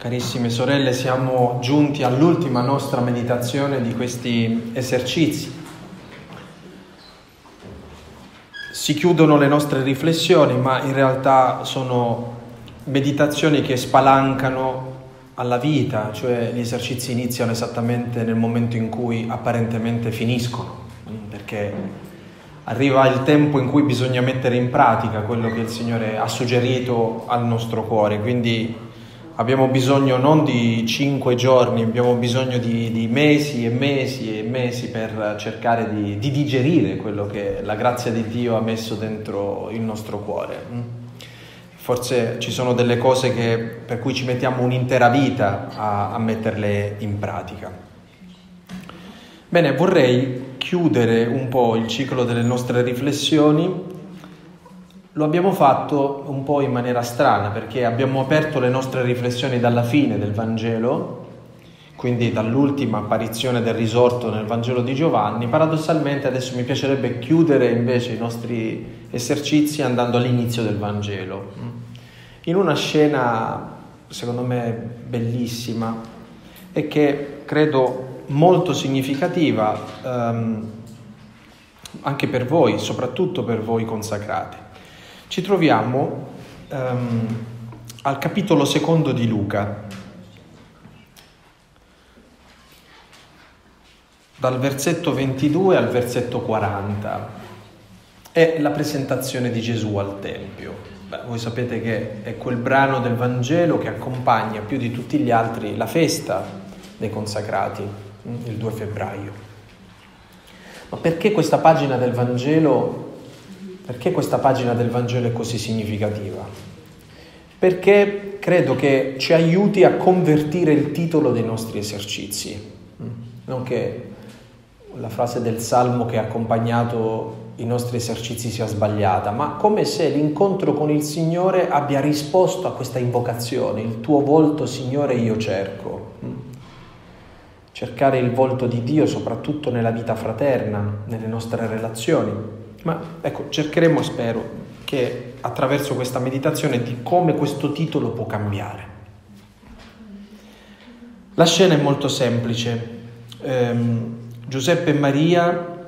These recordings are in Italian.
Carissime sorelle, siamo giunti all'ultima nostra meditazione di questi esercizi. Si chiudono le nostre riflessioni, ma in realtà sono meditazioni che spalancano alla vita, cioè gli esercizi iniziano esattamente nel momento in cui apparentemente finiscono, perché arriva il tempo in cui bisogna mettere in pratica quello che il Signore ha suggerito al nostro cuore, quindi abbiamo bisogno non di cinque giorni, abbiamo bisogno di, di mesi e mesi e mesi per cercare di, di, digerire quello che la grazia di Dio ha messo dentro il nostro cuore. Forse ci sono delle cose che, per cui ci mettiamo un'intera vita a, a metterle in pratica. Bene, vorrei chiudere un po' il ciclo delle nostre riflessioni lo abbiamo fatto un po' in maniera strana perché abbiamo aperto le nostre riflessioni dalla fine del Vangelo, quindi dall'ultima apparizione del risorto nel Vangelo di Giovanni. Paradossalmente adesso mi piacerebbe chiudere invece i nostri esercizi andando all'inizio del Vangelo, in una scena secondo me bellissima e che credo molto significativa ehm, anche per voi, soprattutto per voi consacrati. Ci troviamo um, al capitolo secondo di Luca, dal versetto 22 al versetto 40. È la presentazione di Gesù al Tempio. Beh, voi sapete che è quel brano del Vangelo che accompagna più di tutti gli altri la festa dei consacrati, il 2 febbraio. Ma perché questa pagina del Vangelo perché questa pagina del Vangelo è così significativa? Perché credo che ci aiuti a convertire il titolo dei nostri esercizi. Non che la frase del Salmo che ha accompagnato i nostri esercizi sia sbagliata, ma come se l'incontro con il Signore abbia risposto a questa invocazione, il tuo volto Signore io cerco. Cercare il volto di Dio soprattutto nella vita fraterna, nelle nostre relazioni. Ma ecco, cercheremo, spero, che attraverso questa meditazione di come questo titolo può cambiare. La scena è molto semplice. Ehm, Giuseppe e Maria,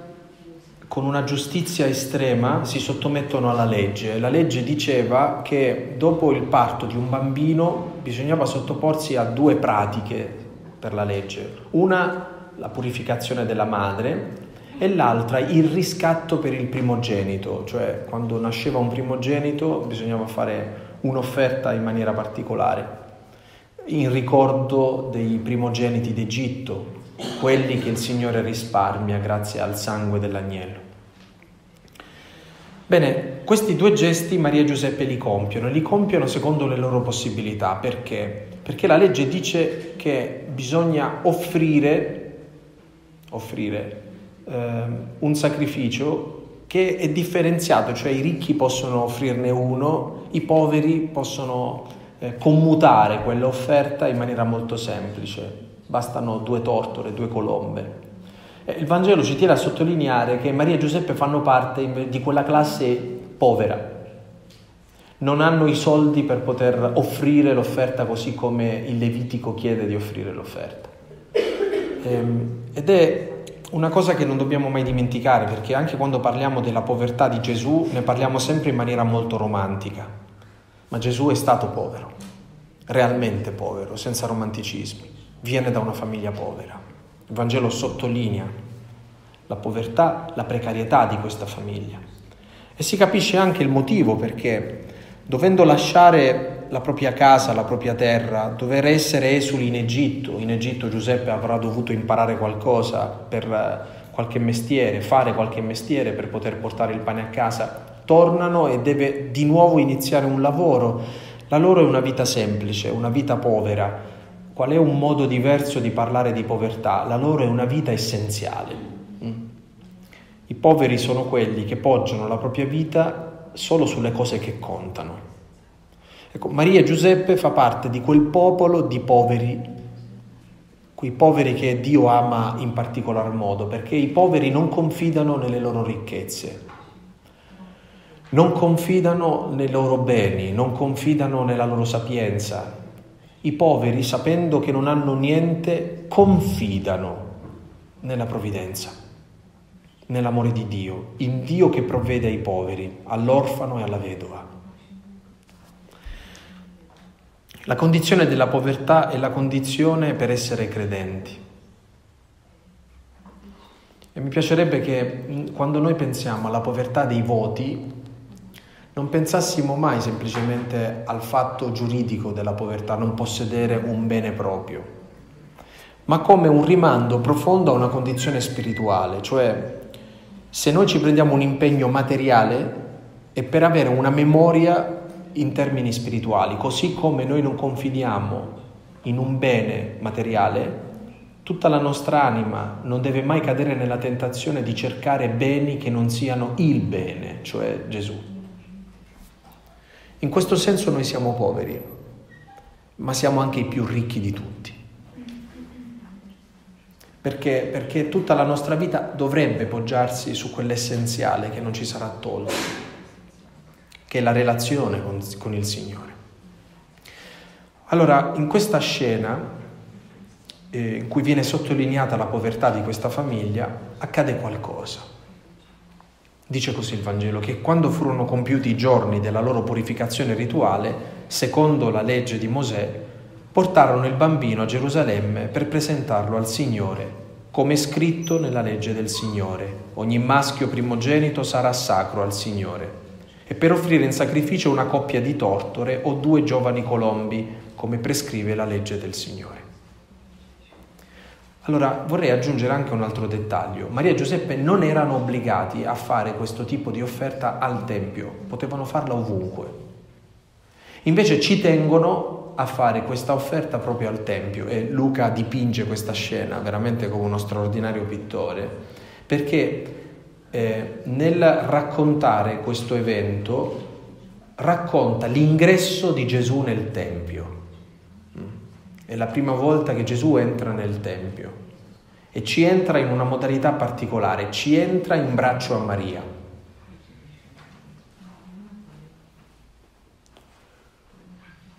con una giustizia estrema, si sottomettono alla legge. La legge diceva che dopo il parto di un bambino bisognava sottoporsi a due pratiche per la legge. Una, la purificazione della madre, e l'altra il riscatto per il primogenito, cioè quando nasceva un primogenito bisognava fare un'offerta in maniera particolare, in ricordo dei primogeniti d'Egitto, quelli che il Signore risparmia grazie al sangue dell'agnello. Bene, questi due gesti Maria e Giuseppe li compiono, li compiono secondo le loro possibilità, perché? Perché la legge dice che bisogna offrire, offrire eh, un sacrificio che è differenziato, cioè i ricchi possono offrirne uno, i poveri possono eh, commutare quell'offerta in maniera molto semplice, bastano due tortore, due colombe. Eh, il Vangelo ci tiene a sottolineare che Maria e Giuseppe fanno parte di quella classe povera, non hanno i soldi per poter offrire l'offerta così come il Levitico chiede di offrire l'offerta. Ehm, ed è una cosa che non dobbiamo mai dimenticare, perché anche quando parliamo della povertà di Gesù ne parliamo sempre in maniera molto romantica, ma Gesù è stato povero, realmente povero, senza romanticismi, viene da una famiglia povera. Il Vangelo sottolinea la povertà, la precarietà di questa famiglia. E si capisce anche il motivo perché dovendo lasciare la propria casa, la propria terra, dover essere esuli in Egitto. In Egitto Giuseppe avrà dovuto imparare qualcosa per eh, qualche mestiere, fare qualche mestiere per poter portare il pane a casa. Tornano e deve di nuovo iniziare un lavoro. La loro è una vita semplice, una vita povera. Qual è un modo diverso di parlare di povertà? La loro è una vita essenziale. Mm. I poveri sono quelli che poggiano la propria vita solo sulle cose che contano. Ecco, Maria Giuseppe fa parte di quel popolo di poveri, quei poveri che Dio ama in particolar modo, perché i poveri non confidano nelle loro ricchezze, non confidano nei loro beni, non confidano nella loro sapienza, I poveri, sapendo che non hanno niente, confidano nella provvidenza, nell'amore di Dio, in Dio che provvede ai poveri, all'orfano e alla vedova. La condizione della povertà è la condizione per essere credenti. E mi piacerebbe che quando noi pensiamo alla povertà dei voti, non pensassimo mai semplicemente al fatto giuridico della povertà, non possedere un bene proprio, ma come un rimando profondo a una condizione spirituale, cioè se noi ci prendiamo un impegno materiale è per avere una memoria in termini spirituali, così come noi non confidiamo in un bene materiale, tutta la nostra anima non deve mai cadere nella tentazione di cercare beni che non siano il bene, cioè Gesù. In questo senso noi siamo poveri, ma siamo anche i più ricchi di tutti. Perché, perché tutta la nostra vita dovrebbe poggiarsi su quell'essenziale che non ci sarà tolto che è la relazione con, con il Signore. Allora, in questa scena, eh, in cui viene sottolineata la povertà di questa famiglia, accade qualcosa. Dice così il Vangelo, che quando furono compiuti i giorni della loro purificazione rituale, secondo la legge di Mosè, portarono il bambino a Gerusalemme per presentarlo al Signore, come scritto nella legge del Signore. Ogni maschio primogenito sarà sacro al Signore e per offrire in sacrificio una coppia di tortore o due giovani colombi, come prescrive la legge del Signore. Allora vorrei aggiungere anche un altro dettaglio. Maria e Giuseppe non erano obbligati a fare questo tipo di offerta al Tempio, potevano farla ovunque. Invece ci tengono a fare questa offerta proprio al Tempio e Luca dipinge questa scena veramente come uno straordinario pittore, perché eh, nel raccontare questo evento racconta l'ingresso di Gesù nel Tempio. È la prima volta che Gesù entra nel Tempio e ci entra in una modalità particolare, ci entra in braccio a Maria.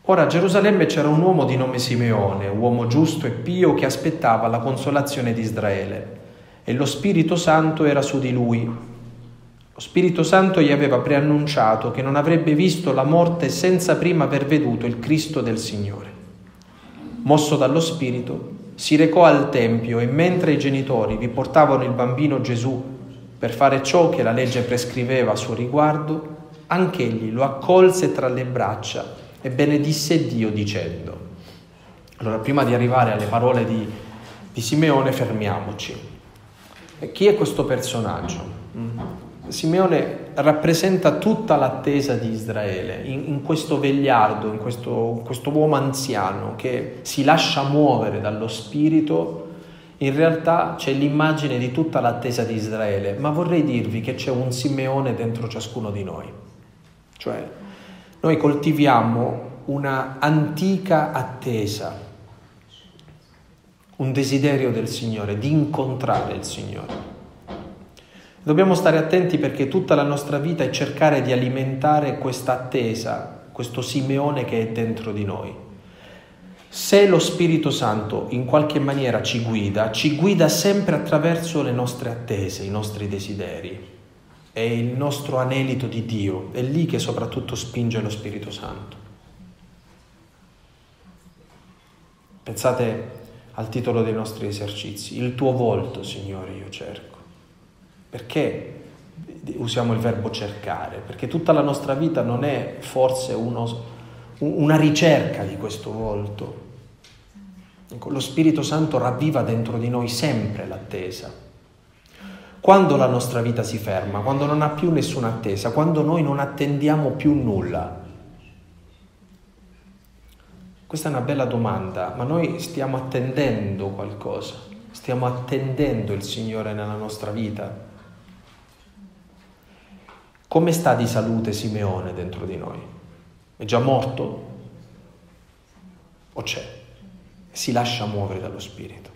Ora a Gerusalemme c'era un uomo di nome Simeone, uomo giusto e pio che aspettava la consolazione di Israele e lo Spirito Santo era su di lui. Lo Spirito Santo gli aveva preannunciato che non avrebbe visto la morte senza prima aver veduto il Cristo del Signore. Mosso dallo Spirito, si recò al Tempio e mentre i genitori vi portavano il bambino Gesù per fare ciò che la legge prescriveva a suo riguardo, anch'egli lo accolse tra le braccia e benedisse Dio dicendo. Allora, prima di arrivare alle parole di, di Simeone, fermiamoci. Chi è questo personaggio? Simeone rappresenta tutta l'attesa di Israele in, in questo vegliardo, in questo, questo, uomo anziano che si lascia muovere dallo spirito. In realtà c'è l'immagine di tutta l'attesa di Israele, ma vorrei dirvi che c'è un Simeone dentro ciascuno di noi. Cioè, noi coltiviamo una antica attesa un desiderio del Signore, di incontrare il Signore. Dobbiamo stare attenti perché tutta la nostra vita è cercare di alimentare questa attesa, questo Simeone che è dentro di noi. Se lo Spirito Santo in qualche maniera ci guida, ci guida sempre attraverso le nostre attese, i nostri desideri. È il nostro anelito di Dio, è lì che soprattutto spinge lo Spirito Santo. Pensate al titolo dei nostri esercizi. Il tuo volto, Signore, io cerco. Perché usiamo il verbo cercare? Perché tutta la nostra vita non è forse uno, una ricerca di questo volto. Ecco, lo Spirito Santo ravviva dentro di noi sempre l'attesa. Quando la nostra vita si ferma, quando non ha più nessuna attesa, quando noi non attendiamo più nulla, questa è una bella domanda, ma noi stiamo attendendo qualcosa, stiamo attendendo il Signore nella nostra vita. Come sta di salute Simeone dentro di noi? È già morto? O c'è? Si lascia muovere dallo Spirito.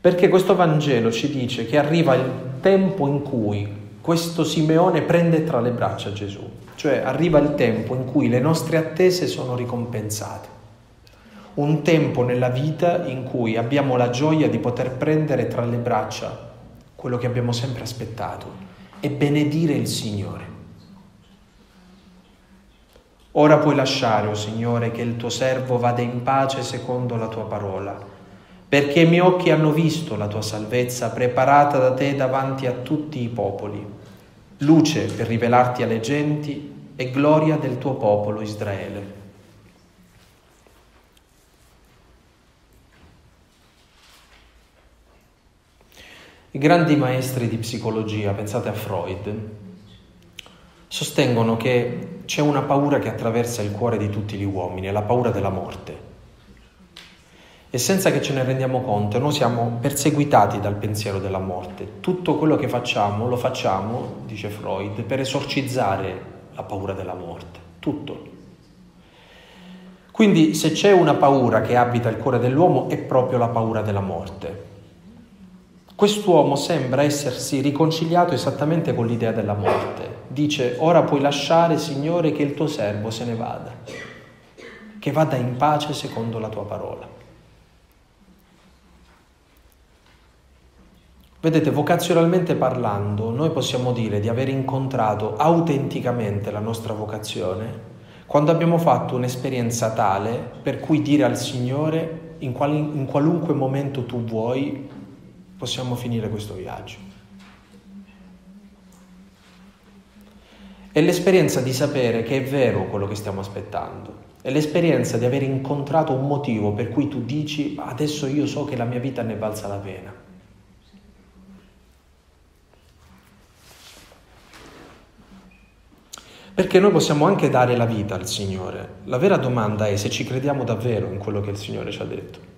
Perché questo Vangelo ci dice che arriva il tempo in cui questo Simeone prende tra le braccia Gesù, cioè arriva il tempo in cui le nostre attese sono ricompensate, un tempo nella vita in cui abbiamo la gioia di poter prendere tra le braccia quello che abbiamo sempre aspettato e benedire il Signore. Ora puoi lasciare, o oh Signore, che il tuo servo vada in pace secondo la tua parola, perché i miei occhi hanno visto la tua salvezza preparata da te davanti a tutti i popoli, luce per rivelarti alle genti e gloria del tuo popolo Israele. I grandi maestri di psicologia, pensate a Freud, sostengono che c'è una paura che attraversa il cuore di tutti gli uomini, la paura della morte. E senza che ce ne rendiamo conto, noi siamo perseguitati dal pensiero della morte. Tutto quello che facciamo lo facciamo, dice Freud, per esorcizzare la paura della morte. Tutto. Quindi se c'è una paura che abita il cuore dell'uomo è proprio la paura della morte. Quest'uomo sembra essersi riconciliato esattamente con l'idea della morte. Dice, ora puoi lasciare, Signore, che il tuo servo se ne vada, che vada in pace secondo la tua parola. Vedete, vocazionalmente parlando, noi possiamo dire di aver incontrato autenticamente la nostra vocazione quando abbiamo fatto un'esperienza tale per cui dire al Signore in, quali, in qualunque momento tu vuoi possiamo finire questo viaggio. È l'esperienza di sapere che è vero quello che stiamo aspettando, è l'esperienza di aver incontrato un motivo per cui tu dici adesso io so che la mia vita ne valsa la pena. Perché noi possiamo anche dare la vita al Signore. La vera domanda è se ci crediamo davvero in quello che il Signore ci ha detto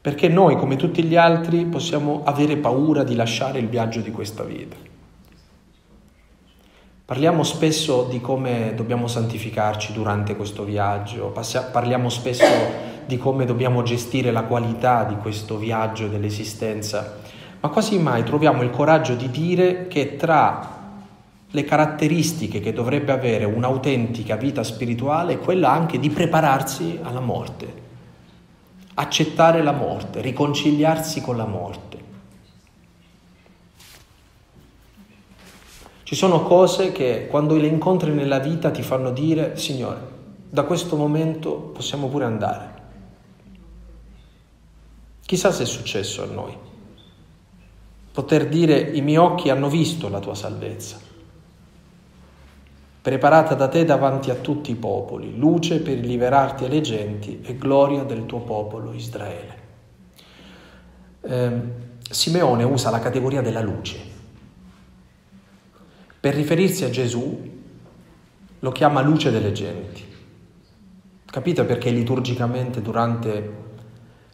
perché noi, come tutti gli altri, possiamo avere paura di lasciare il viaggio di questa vita. Parliamo spesso di come dobbiamo santificarci durante questo viaggio, parliamo spesso di come dobbiamo gestire la qualità di questo viaggio dell'esistenza, ma quasi mai troviamo il coraggio di dire che tra le caratteristiche che dovrebbe avere un'autentica vita spirituale è quella anche di prepararsi alla morte accettare la morte, riconciliarsi con la morte. Ci sono cose che quando le incontri nella vita ti fanno dire, Signore, da questo momento possiamo pure andare. Chissà se è successo a noi. Poter dire, i miei occhi hanno visto la tua salvezza preparata da te davanti a tutti i popoli, luce per liberarti alle genti e gloria del tuo popolo Israele. Eh, Simeone usa la categoria della luce. Per riferirsi a Gesù lo chiama luce delle genti. Capite perché liturgicamente durante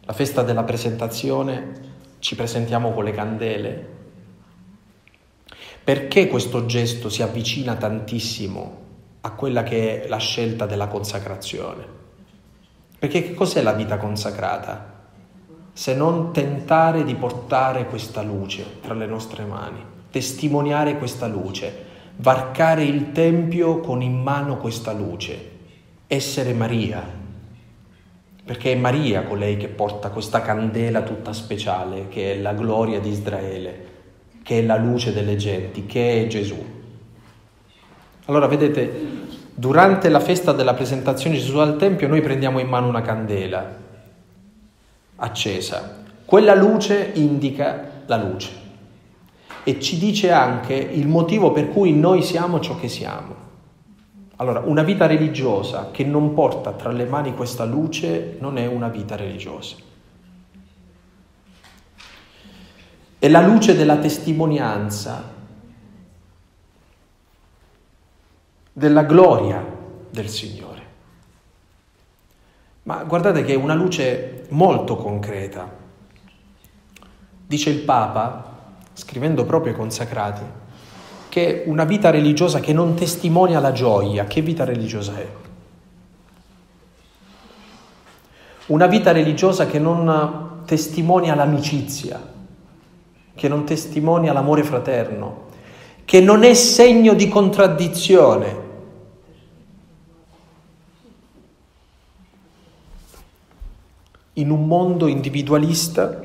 la festa della presentazione ci presentiamo con le candele perché questo gesto si avvicina tantissimo a quella che è la scelta della consacrazione? Perché che cos'è la vita consacrata? Se non tentare di portare questa luce tra le nostre mani, testimoniare questa luce, varcare il Tempio con in mano questa luce, essere Maria, perché è Maria colei che porta questa candela tutta speciale, che è la gloria di Israele che è la luce delle genti, che è Gesù. Allora vedete, durante la festa della presentazione di Gesù al Tempio noi prendiamo in mano una candela accesa. Quella luce indica la luce e ci dice anche il motivo per cui noi siamo ciò che siamo. Allora, una vita religiosa che non porta tra le mani questa luce non è una vita religiosa. È la luce della testimonianza, della gloria del Signore. Ma guardate che è una luce molto concreta. Dice il Papa, scrivendo proprio ai consacrati, che una vita religiosa che non testimonia la gioia, che vita religiosa è? Una vita religiosa che non testimonia l'amicizia, che non testimonia l'amore fraterno, che non è segno di contraddizione. In un mondo individualista,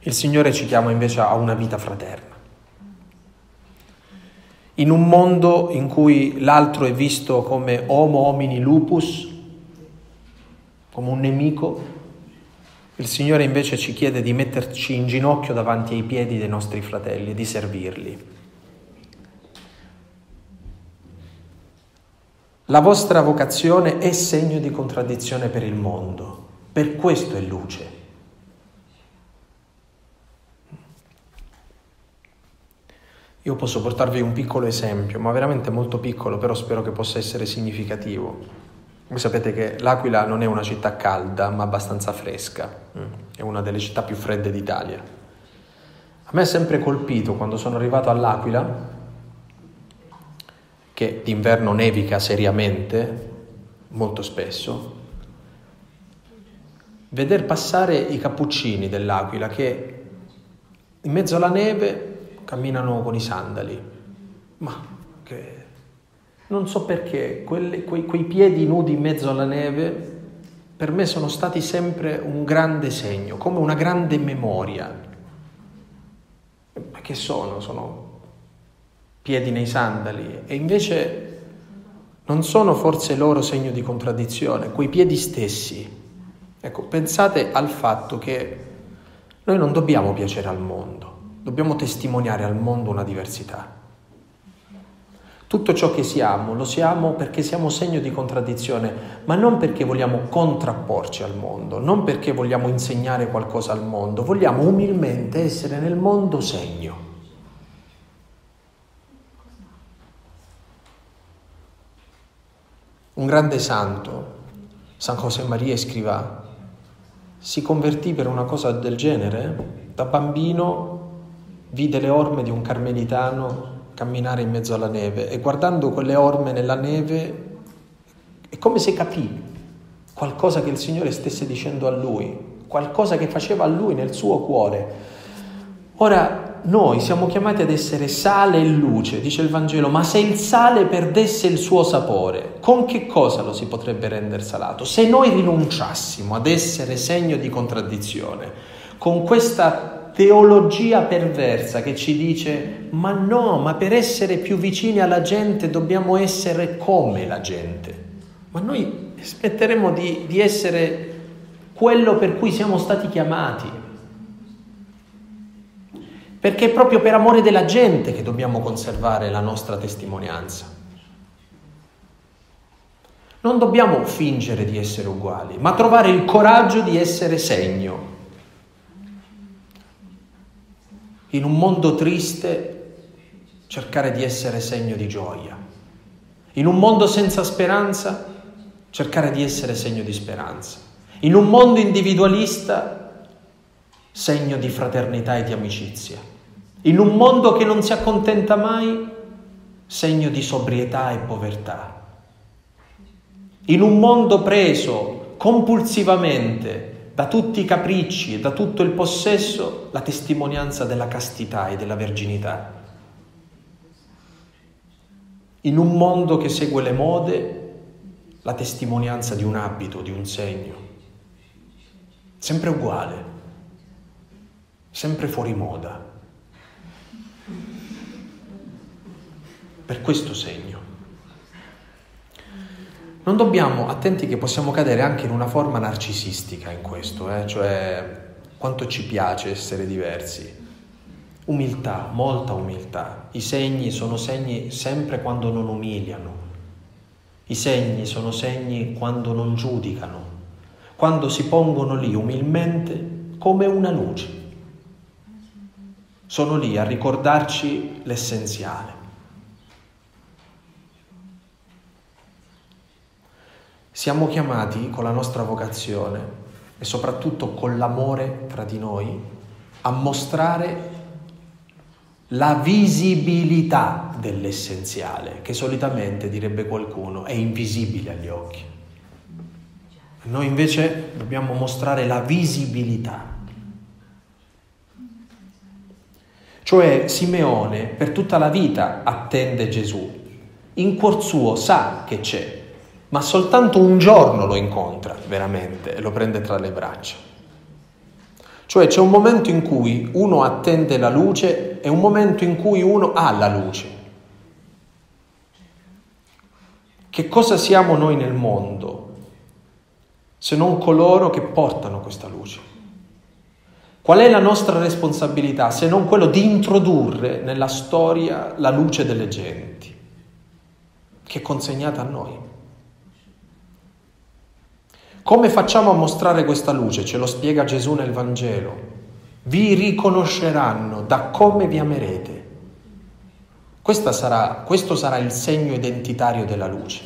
il Signore ci chiama invece a una vita fraterna. In un mondo in cui l'altro è visto come homo homini lupus, come un nemico, il Signore invece ci chiede di metterci in ginocchio davanti ai piedi dei nostri fratelli di servirli. La vostra vocazione è segno di contraddizione per il mondo, per questo è luce. Io posso portarvi un piccolo esempio, ma veramente molto piccolo, però spero che possa essere significativo. Voi sapete che l'Aquila non è una città calda, ma abbastanza fresca, mm. è una delle città più fredde d'Italia. A me è sempre colpito quando sono arrivato all'Aquila, che d'inverno nevica seriamente, molto spesso, veder passare i cappuccini dell'Aquila che in mezzo alla neve camminano con i sandali. Ma che non so perché quelle, quei, quei piedi nudi in mezzo alla neve per me sono stati sempre un grande segno, come una grande memoria. Ma che sono? Sono piedi nei sandali e invece non sono forse loro segno di contraddizione, quei piedi stessi. Ecco, pensate al fatto che noi non dobbiamo piacere al mondo, dobbiamo testimoniare al mondo una diversità. Tutto ciò che siamo lo siamo perché siamo segno di contraddizione, ma non perché vogliamo contrapporci al mondo, non perché vogliamo insegnare qualcosa al mondo, vogliamo umilmente essere nel mondo segno. Un grande santo, San José Maria Escrivà, si convertì per una cosa del genere. Da bambino vide le orme di un carmelitano camminare in mezzo alla neve e guardando quelle orme nella neve è come se capì qualcosa che il Signore stesse dicendo a lui, qualcosa che faceva a lui nel suo cuore. Ora noi siamo chiamati ad essere sale e luce, dice il Vangelo, ma se il sale perdesse il suo sapore, con che cosa lo si potrebbe rendere salato? Se noi rinunciassimo ad essere segno di contraddizione, con questa teologia perversa che ci dice ma no, ma per essere più vicini alla gente dobbiamo essere come la gente. Ma noi smetteremo di, di essere quello per cui siamo stati chiamati. Perché è proprio per amore della gente che dobbiamo conservare la nostra testimonianza. Non dobbiamo fingere di essere uguali, ma trovare il coraggio di essere segno in un mondo triste cercare di essere segno di gioia. In un mondo senza speranza cercare di essere segno di speranza. In un mondo individualista segno di fraternità e di amicizia. In un mondo che non si accontenta mai segno di sobrietà e povertà. In un mondo preso compulsivamente da tutti i capricci e da tutto il possesso la testimonianza della castità e della verginità. In un mondo che segue le mode, la testimonianza di un abito, di un segno. Sempre uguale, sempre fuori moda. Per questo segno. Non dobbiamo, attenti che possiamo cadere anche in una forma narcisistica in questo, eh? cioè quanto ci piace essere diversi. Umiltà, molta umiltà. I segni sono segni sempre quando non umiliano. I segni sono segni quando non giudicano, quando si pongono lì umilmente come una luce. Sono lì a ricordarci l'essenziale. Siamo chiamati con la nostra vocazione e soprattutto con l'amore fra di noi a mostrare la visibilità dell'essenziale, che solitamente, direbbe qualcuno, è invisibile agli occhi. Noi invece dobbiamo mostrare la visibilità. Cioè Simeone per tutta la vita attende Gesù, in cuor suo sa che c'è, ma soltanto un giorno lo incontra veramente e lo prende tra le braccia. Cioè c'è un momento in cui uno attende la luce e un momento in cui uno ha la luce. Che cosa siamo noi nel mondo se non coloro che portano questa luce? Qual è la nostra responsabilità se non quello di introdurre nella storia la luce delle genti, che è consegnata a noi? Come facciamo a mostrare questa luce? Ce lo spiega Gesù nel Vangelo. Vi riconosceranno da come vi amerete. Sarà, questo sarà il segno identitario della luce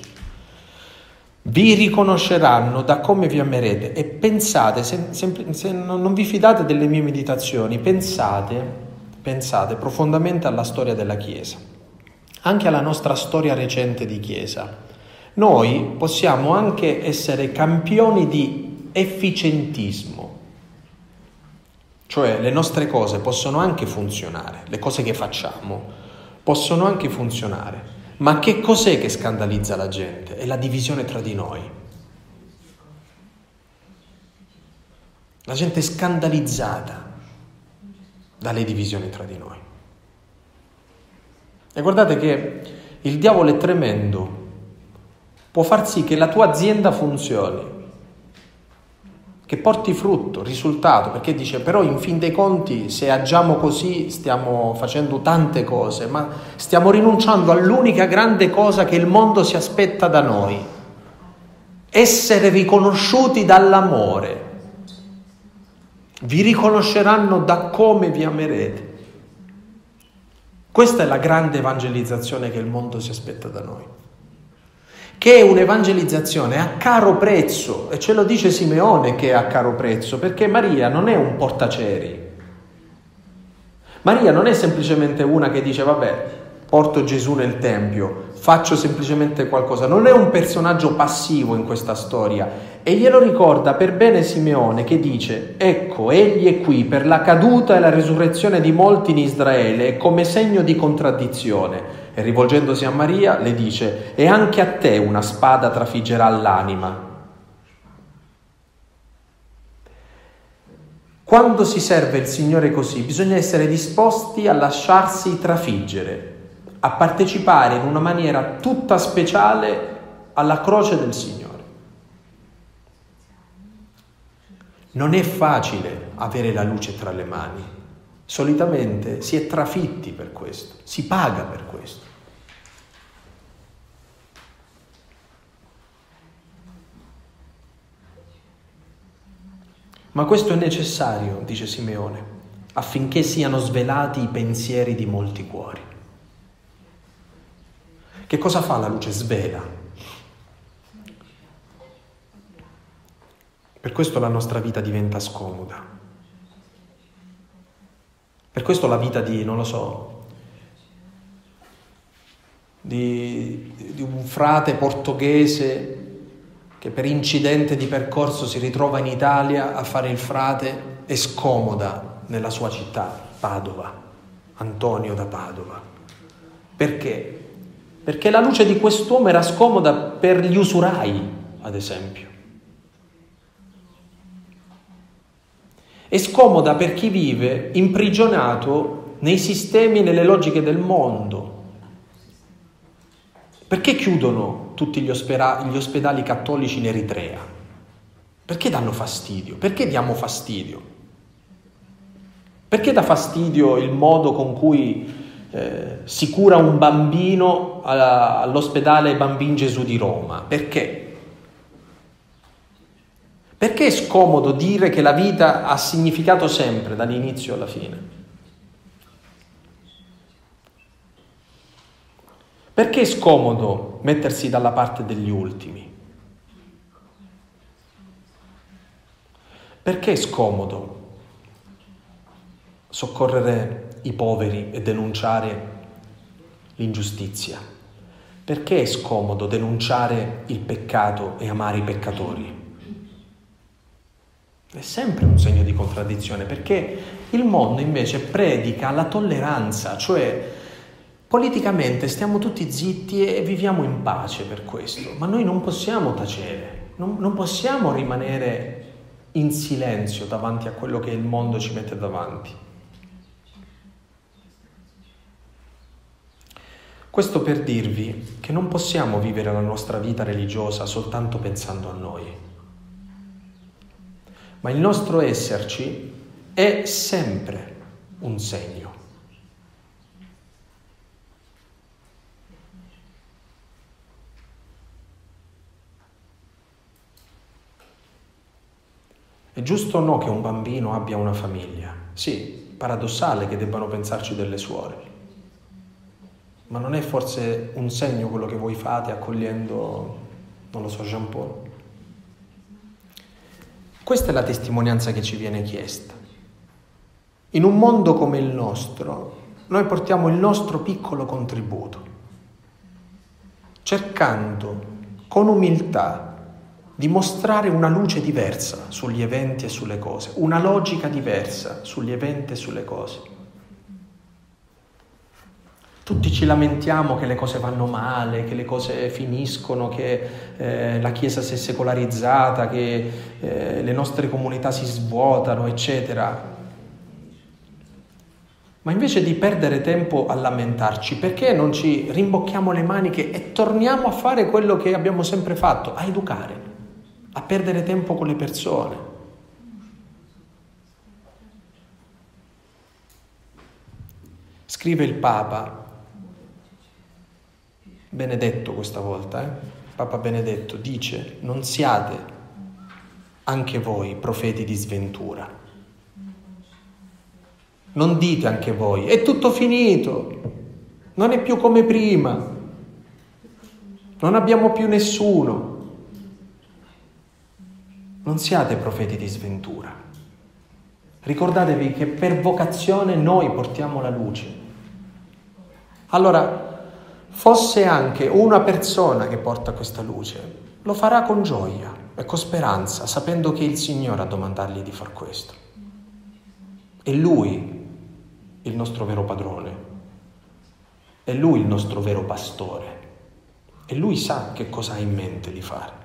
vi riconosceranno da come vi amerete e pensate, se, se, se non vi fidate delle mie meditazioni, pensate, pensate profondamente alla storia della Chiesa, anche alla nostra storia recente di Chiesa. Noi possiamo anche essere campioni di efficientismo, cioè le nostre cose possono anche funzionare, le cose che facciamo possono anche funzionare ma che cos'è che scandalizza la gente? È la divisione tra di noi. La gente è scandalizzata dalle divisioni tra di noi. E guardate che il diavolo è tremendo, può far sì che la tua azienda funzioni, che porti frutto, risultato, perché dice però in fin dei conti se agiamo così stiamo facendo tante cose, ma stiamo rinunciando all'unica grande cosa che il mondo si aspetta da noi, essere riconosciuti dall'amore. Vi riconosceranno da come vi amerete. Questa è la grande evangelizzazione che il mondo si aspetta da noi che è un'evangelizzazione a caro prezzo, e ce lo dice Simeone che è a caro prezzo, perché Maria non è un portaceri. Maria non è semplicemente una che dice vabbè, porto Gesù nel Tempio, faccio semplicemente qualcosa, non è un personaggio passivo in questa storia. E glielo ricorda per bene Simeone che dice ecco, egli è qui per la caduta e la risurrezione di molti in Israele come segno di contraddizione e rivolgendosi a Maria le dice, e anche a te una spada trafiggerà l'anima. Quando si serve il Signore così, bisogna essere disposti a lasciarsi trafiggere, a partecipare in una maniera tutta speciale alla croce del Signore. Non è facile avere la luce tra le mani, solitamente si è trafitti per questo, si paga per questo. Ma questo è necessario, dice Simeone, affinché siano svelati i pensieri di molti cuori. Che cosa fa la luce? Svela. Per questo la nostra vita diventa scomoda. Per questo la vita di, non lo so, di, di un frate portoghese che per incidente di percorso si ritrova in Italia a fare il frate è scomoda nella sua città, Padova, Antonio da Padova. Perché? Perché la luce di quest'uomo era scomoda per gli usurai, ad esempio. È scomoda per chi vive imprigionato nei sistemi e nelle logiche del mondo. Perché chiudono tutti gli, ospera- gli ospedali cattolici in Eritrea? Perché danno fastidio? Perché diamo fastidio? Perché dà fastidio il modo con cui eh, si cura un bambino all'ospedale Bambin Gesù di Roma? Perché? Perché è scomodo dire che la vita ha significato sempre dall'inizio alla fine? Perché è scomodo mettersi dalla parte degli ultimi? Perché è scomodo soccorrere i poveri e denunciare l'ingiustizia? Perché è scomodo denunciare il peccato e amare i peccatori? È sempre un segno di contraddizione perché Il mondo invece predica la tolleranza, cioè politicamente stiamo tutti zitti e viviamo in pace per questo, ma noi non possiamo tacere, non, non possiamo rimanere in silenzio davanti a quello che il mondo ci mette davanti. Questo per dirvi che non possiamo vivere la nostra vita religiosa soltanto pensando a noi, ma il nostro esserci è sempre un segno. È giusto o no che un bambino abbia una famiglia? Sì, paradossale che debbano pensarci delle suore. Ma non è forse un segno quello che voi fate accogliendo, non lo so, Jean Paul? Questa è la testimonianza che ci viene chiesta. In un mondo come il nostro, noi portiamo il nostro piccolo contributo, cercando con umiltà di mostrare una luce diversa sugli eventi e sulle cose, una logica diversa sugli eventi e sulle cose. Tutti ci lamentiamo che le cose vanno male, che le cose finiscono, che eh, la Chiesa si è secolarizzata, che eh, le nostre comunità si svuotano, eccetera. Ma invece di perdere tempo a lamentarci, perché non ci rimbocchiamo le maniche e torniamo a fare quello che abbiamo sempre fatto, a educare, a perdere tempo con le persone? Scrive il Papa, Benedetto questa volta, eh? Papa Benedetto dice, non siate anche voi profeti di sventura. Non dite anche voi, è tutto finito, non è più come prima, non abbiamo più nessuno. Non siate profeti di sventura. Ricordatevi che per vocazione noi portiamo la luce. Allora, fosse anche una persona che porta questa luce, lo farà con gioia e con speranza, sapendo che il Signore a domandargli di far questo. È Lui il nostro vero padrone, è Lui il nostro vero pastore e Lui sa che cosa ha in mente di fare.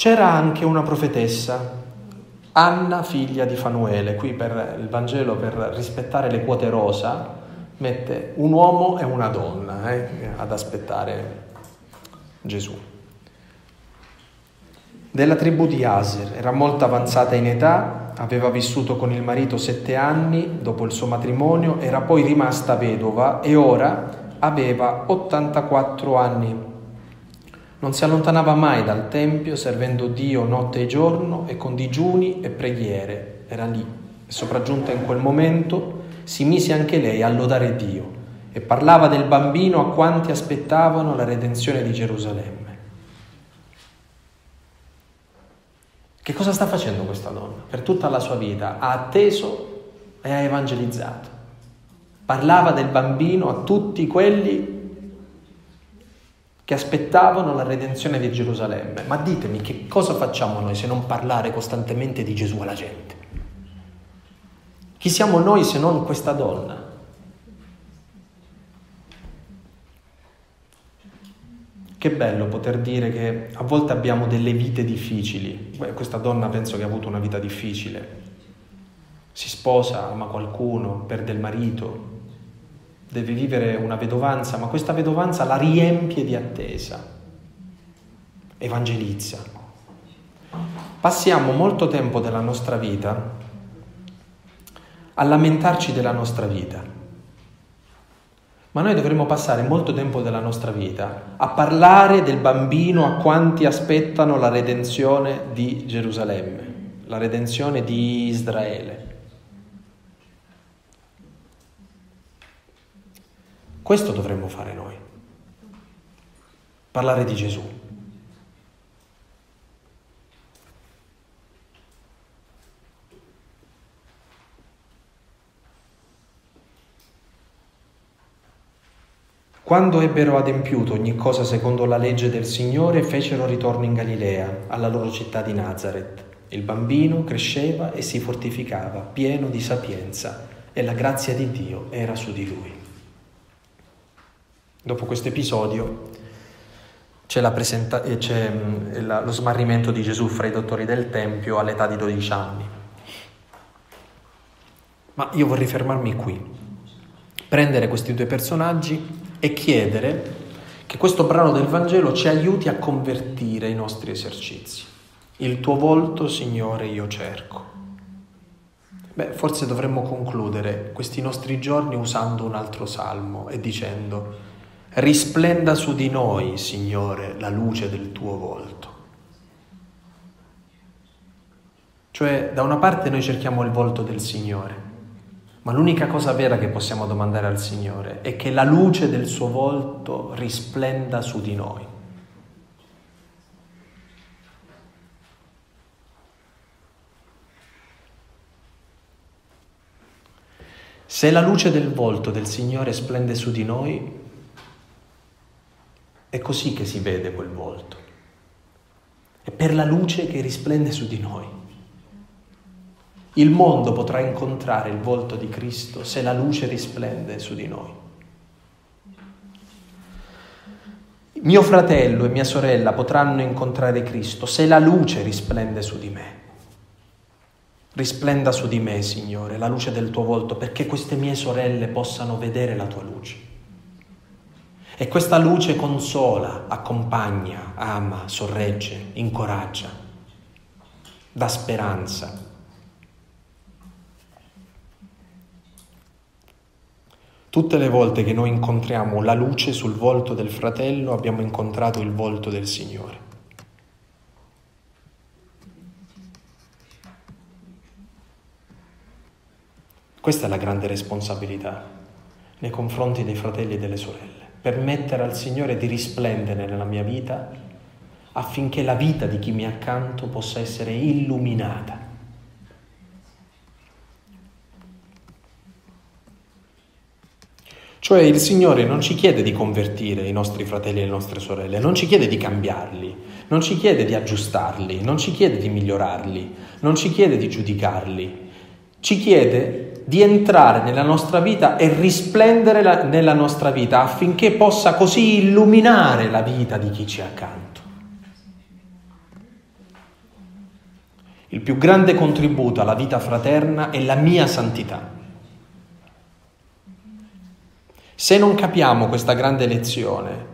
C'era anche una profetessa Anna, figlia di Fanuele, qui per il Vangelo, per rispettare le quote rosa, mette un uomo e una donna eh, ad aspettare Gesù. Della tribù di Aser, era molto avanzata in età, aveva vissuto con il marito sette anni dopo il suo matrimonio, era poi rimasta vedova e ora aveva 84 anni. Non si allontanava mai dal Tempio, servendo Dio notte e giorno e con digiuni e preghiere. Era lì. E sopraggiunta in quel momento, si mise anche lei a lodare Dio e parlava del bambino a quanti aspettavano la redenzione di Gerusalemme. Che cosa sta facendo questa donna? Per tutta la sua vita ha atteso e ha evangelizzato. Parlava del bambino a tutti quelli che aspettavano la redenzione di Gerusalemme. Ma ditemi che cosa facciamo noi se non parlare costantemente di Gesù alla gente? Chi siamo noi se non questa donna? Che bello poter dire che a volte abbiamo delle vite difficili. Beh, questa donna penso che ha avuto una vita difficile. Si sposa, ama qualcuno, perde il marito, deve vivere una vedovanza, ma questa vedovanza la riempie di attesa, evangelizza. Passiamo molto tempo della nostra vita a lamentarci della nostra vita, ma noi dovremmo passare molto tempo della nostra vita a parlare del bambino a quanti aspettano la redenzione di Gerusalemme, la redenzione di Israele. Questo dovremmo fare noi. Parlare di Gesù. Quando ebbero adempiuto ogni cosa secondo la legge del Signore, fecero ritorno in Galilea, alla loro città di Nazareth. Il bambino cresceva e si fortificava, pieno di sapienza, e la grazia di Dio era su di lui. Dopo questo episodio c'è, presenta- eh, c'è mm, lo smarrimento di Gesù fra i dottori del Tempio all'età di 12 anni. Ma io vorrei fermarmi qui, prendere questi due personaggi e chiedere che questo brano del Vangelo ci aiuti a convertire i nostri esercizi. Il tuo volto, Signore, io cerco. Beh, forse dovremmo concludere questi nostri giorni usando un altro salmo e dicendo, risplenda su di noi, Signore, la luce del tuo volto. Cioè, da una parte noi cerchiamo il volto del Signore, ma l'unica cosa vera che possiamo domandare al Signore è che la luce del suo volto risplenda su di noi. Se la luce del volto del Signore splende su di noi, è così che si vede quel volto. È per la luce che risplende su di noi. Il mondo potrà incontrare il volto di Cristo se la luce risplende su di noi. Mio fratello e mia sorella potranno incontrare Cristo se la luce risplende su di me. Risplenda su di me, Signore, la luce del tuo volto, perché queste mie sorelle possano vedere la tua luce. E questa luce consola, accompagna, ama, sorregge, incoraggia, dà speranza. Tutte le volte che noi incontriamo la luce sul volto del fratello abbiamo incontrato il volto del Signore. Questa è la grande responsabilità nei confronti dei fratelli e delle sorelle, permettere al Signore di risplendere nella mia vita affinché la vita di chi mi è accanto possa essere illuminata. Cioè il Signore non ci chiede di convertire i nostri fratelli e le nostre sorelle, non ci chiede di cambiarli, non ci chiede di aggiustarli, non ci chiede di migliorarli, non ci chiede di giudicarli, ci chiede di entrare nella nostra vita e risplendere la, nella nostra vita affinché possa così illuminare la vita di chi ci è accanto. Il più grande contributo alla vita fraterna è la mia santità. Se non capiamo questa grande lezione,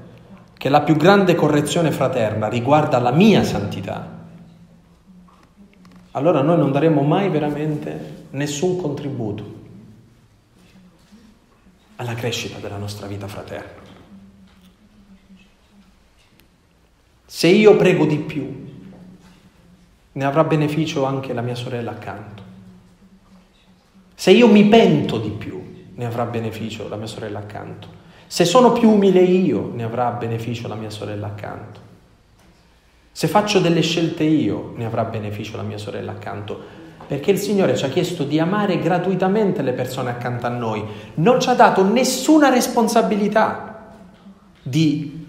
che la più grande correzione fraterna riguarda la mia santità, allora noi non daremo mai veramente nessun contributo alla crescita della nostra vita fraterna. Se io prego di più, ne avrà beneficio anche la mia sorella accanto. Se io mi pento di più, ne avrà beneficio la mia sorella accanto. Se sono più umile io, ne avrà beneficio la mia sorella accanto. Se faccio delle scelte io, ne avrà beneficio la mia sorella accanto. Perché il Signore ci ha chiesto di amare gratuitamente le persone accanto a noi. Non ci ha dato nessuna responsabilità di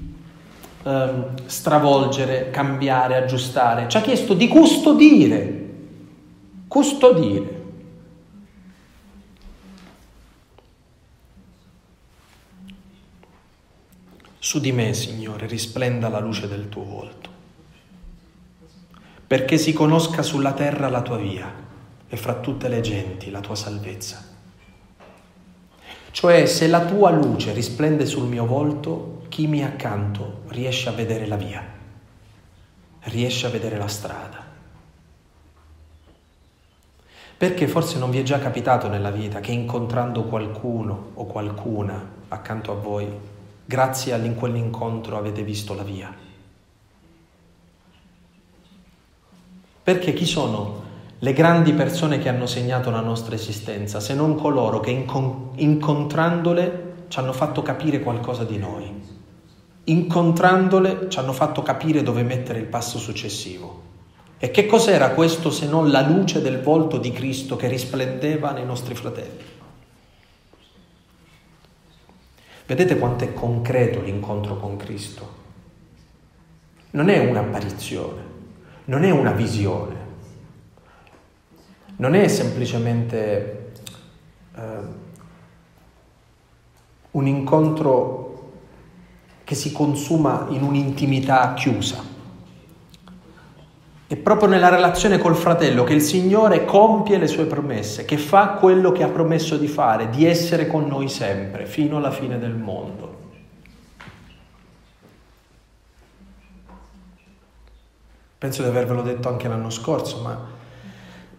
ehm, stravolgere, cambiare, aggiustare. Ci ha chiesto di custodire. Custodire. Su di me, Signore, risplenda la luce del tuo volto, perché si conosca sulla terra la tua via e fra tutte le genti la tua salvezza. Cioè, se la tua luce risplende sul mio volto, chi mi accanto riesce a vedere la via, riesce a vedere la strada. Perché forse non vi è già capitato nella vita che incontrando qualcuno o qualcuna accanto a voi grazie a quell'incontro avete visto la via. Perché chi sono le grandi persone che hanno segnato la nostra esistenza, se non coloro che incon- incontrandole ci hanno fatto capire qualcosa di noi? Incontrandole ci hanno fatto capire dove mettere il passo successivo. E che cos'era questo se non la luce del volto di Cristo che risplendeva nei nostri fratelli? Vedete quanto è concreto l'incontro con Cristo? Non è un'apparizione, non è una visione, non è semplicemente eh, un incontro che si consuma in un'intimità chiusa. È proprio nella relazione col fratello che il Signore compie le sue promesse, che fa quello che ha promesso di fare, di essere con noi sempre, fino alla fine del mondo. Penso di avervelo detto anche l'anno scorso, ma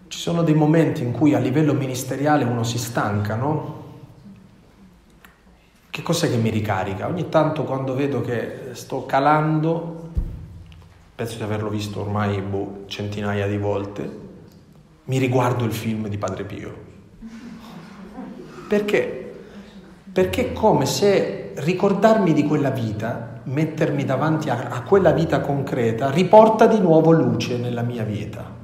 ci sono dei momenti in cui a livello ministeriale uno si stanca, no? Che cos'è che mi ricarica? Ogni tanto quando vedo che sto calando, penso di averlo visto ormai boh, centinaia di volte, mi riguardo il film di Padre Pio. Perché? Perché è come se ricordarmi di quella vita mettermi davanti a, a quella vita concreta riporta di nuovo luce nella mia vita.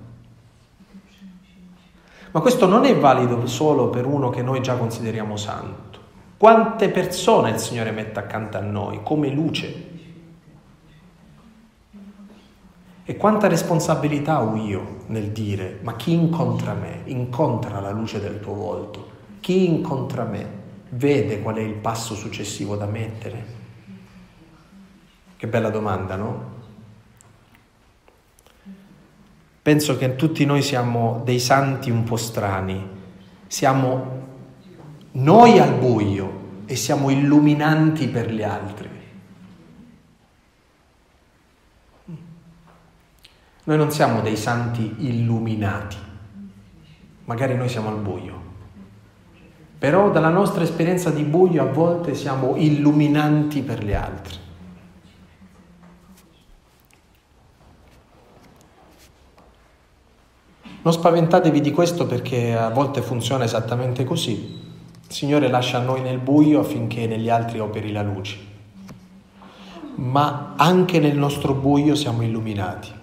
Ma questo non è valido solo per uno che noi già consideriamo santo. Quante persone il Signore mette accanto a noi come luce? E quanta responsabilità ho io nel dire, ma chi incontra me, incontra la luce del tuo volto? Chi incontra me vede qual è il passo successivo da mettere? Che bella domanda, no? Penso che tutti noi siamo dei santi un po' strani, siamo noi al buio e siamo illuminanti per gli altri. Noi non siamo dei santi illuminati, magari noi siamo al buio, però dalla nostra esperienza di buio a volte siamo illuminanti per gli altri. Non spaventatevi di questo perché a volte funziona esattamente così. Il Signore lascia noi nel buio affinché negli altri operi la luce. Ma anche nel nostro buio siamo illuminati.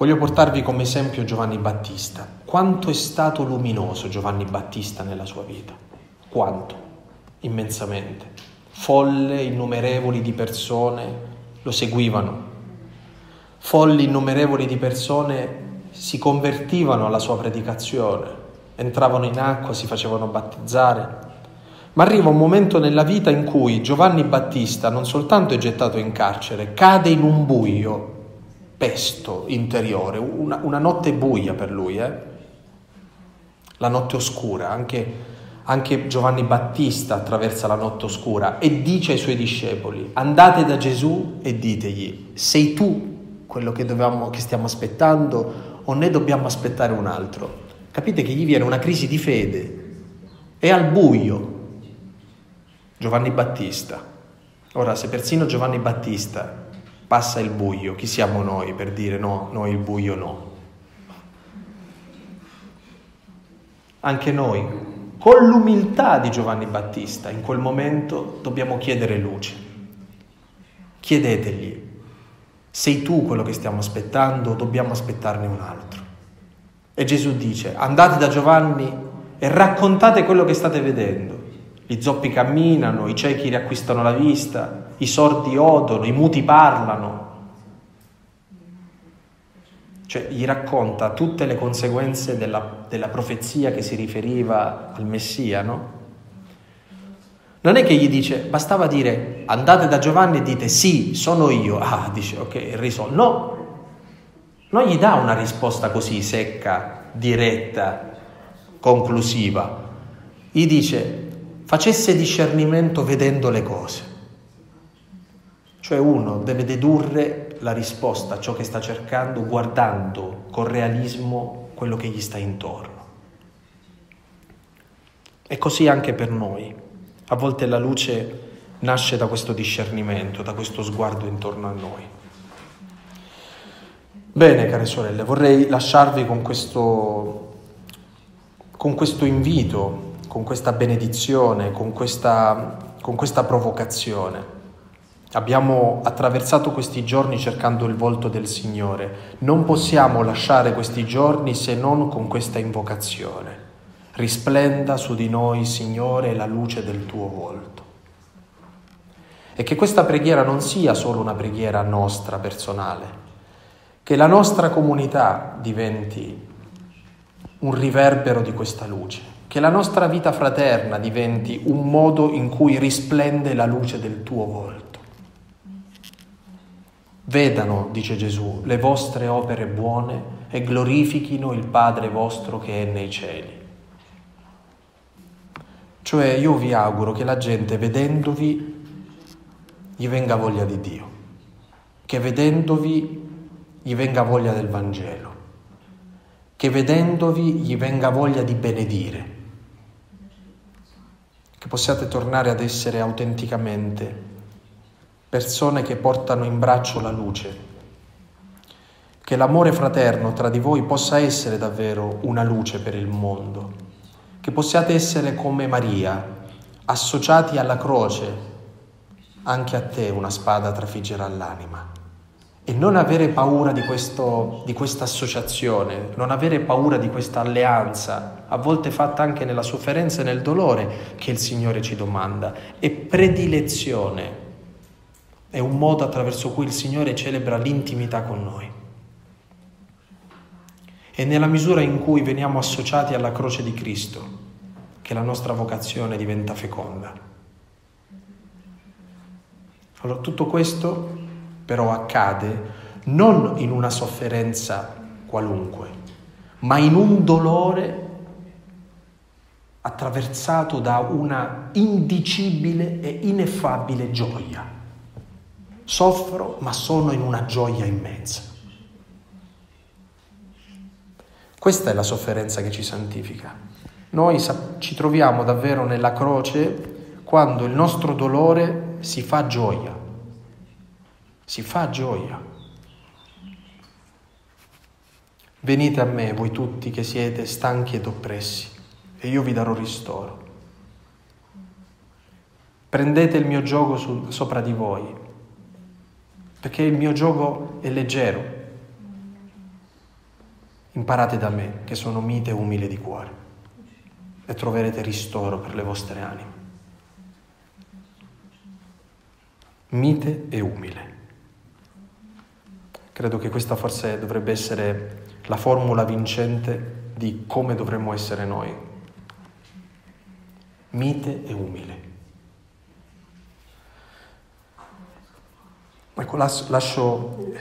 Voglio portarvi come esempio Giovanni Battista. Quanto è stato luminoso Giovanni Battista nella sua vita? Quanto? Immensamente. Folle, innumerevoli di persone lo seguivano, folli innumerevoli di persone si convertivano alla sua predicazione, entravano in acqua, si facevano battezzare. Ma arriva un momento nella vita in cui Giovanni Battista non soltanto è gettato in carcere, cade in un buio pesto interiore, una, una notte buia per lui, eh? la notte oscura, anche, anche Giovanni Battista attraversa la notte oscura e dice ai suoi discepoli, andate da Gesù e ditegli, sei tu quello che, dovevamo, che stiamo aspettando o ne dobbiamo aspettare un altro. Capite che gli viene una crisi di fede, è al buio. Giovanni Battista. Ora, se persino Giovanni Battista passa il buio, chi siamo noi per dire no, noi il buio no? Anche noi, con l'umiltà di Giovanni Battista, in quel momento dobbiamo chiedere luce. Chiedetegli, sei tu quello che stiamo aspettando, dobbiamo aspettarne un altro. E Gesù dice, andate da Giovanni e raccontate quello che state vedendo. Gli zoppi camminano, i ciechi riacquistano la vista, i sordi odono, i muti parlano. Cioè gli racconta tutte le conseguenze della, della profezia che si riferiva al Messia, no? Non è che gli dice, bastava dire andate da Giovanni e dite sì, sono io. Ah, dice ok, risolto. No, non gli dà una risposta così secca, diretta, conclusiva. Gli dice facesse discernimento vedendo le cose. Cioè uno deve dedurre la risposta a ciò che sta cercando guardando con realismo quello che gli sta intorno. E così anche per noi. A volte la luce nasce da questo discernimento, da questo sguardo intorno a noi. Bene, care sorelle, vorrei lasciarvi con questo, con questo invito, con questa benedizione, con questa, con questa provocazione. Abbiamo attraversato questi giorni cercando il volto del Signore. Non possiamo lasciare questi giorni se non con questa invocazione. Risplenda su di noi, Signore, la luce del tuo volto. E che questa preghiera non sia solo una preghiera nostra personale, che la nostra comunità diventi un riverbero di questa luce, che la nostra vita fraterna diventi un modo in cui risplende la luce del tuo volto. Vedano, dice Gesù, le vostre opere buone e glorifichino il Padre vostro che è nei cieli. Cioè io vi auguro che la gente vedendovi gli venga voglia di Dio, che vedendovi gli venga voglia del Vangelo, che vedendovi gli venga voglia di benedire, che possiate tornare ad essere autenticamente persone che portano in braccio la luce, che l'amore fraterno tra di voi possa essere davvero una luce per il mondo, che possiate essere come Maria, associati alla croce anche a te una spada trafiggerà l'anima. E non avere paura di, questo, di questa associazione, non avere paura di questa alleanza, a volte fatta anche nella sofferenza e nel dolore che il Signore ci domanda. E predilezione è un modo attraverso cui il Signore celebra l'intimità con noi. E nella misura in cui veniamo associati alla croce di Cristo, che la nostra vocazione diventa feconda. Allora, tutto questo però accade non in una sofferenza qualunque, ma in un dolore attraversato da una indicibile e ineffabile gioia. Soffro, ma sono in una gioia immensa. Questa è la sofferenza che ci santifica. Noi ci troviamo davvero nella croce quando il nostro dolore si fa gioia, si fa gioia. Venite a me, voi tutti che siete stanchi ed oppressi, e io vi darò ristoro. Prendete il mio gioco sopra di voi, perché il mio gioco è leggero. Imparate da me, che sono mite e umile di cuore, e troverete ristoro per le vostre anime. mite e umile. Credo che questa forse dovrebbe essere la formula vincente di come dovremmo essere noi. Mite e umile. Ecco, lascio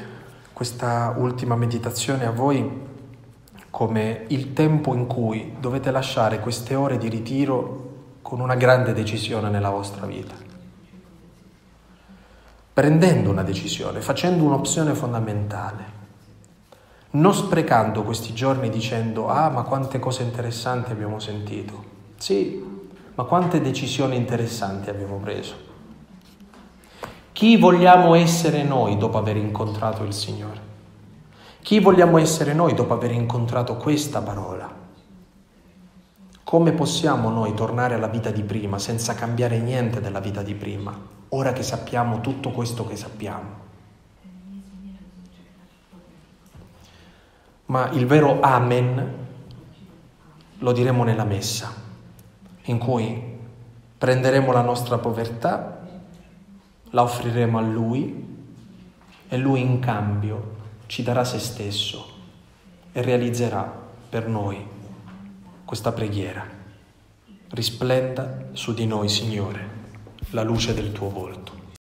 questa ultima meditazione a voi come il tempo in cui dovete lasciare queste ore di ritiro con una grande decisione nella vostra vita. Prendendo una decisione, facendo un'opzione fondamentale, non sprecando questi giorni dicendo ah ma quante cose interessanti abbiamo sentito, sì, ma quante decisioni interessanti abbiamo preso. Chi vogliamo essere noi dopo aver incontrato il Signore? Chi vogliamo essere noi dopo aver incontrato questa parola? Come possiamo noi tornare alla vita di prima senza cambiare niente della vita di prima? ora che sappiamo tutto questo che sappiamo. Ma il vero Amen lo diremo nella messa, in cui prenderemo la nostra povertà, la offriremo a Lui e Lui in cambio ci darà se stesso e realizzerà per noi questa preghiera. Risplenda su di noi, Signore la luce del tuo volto.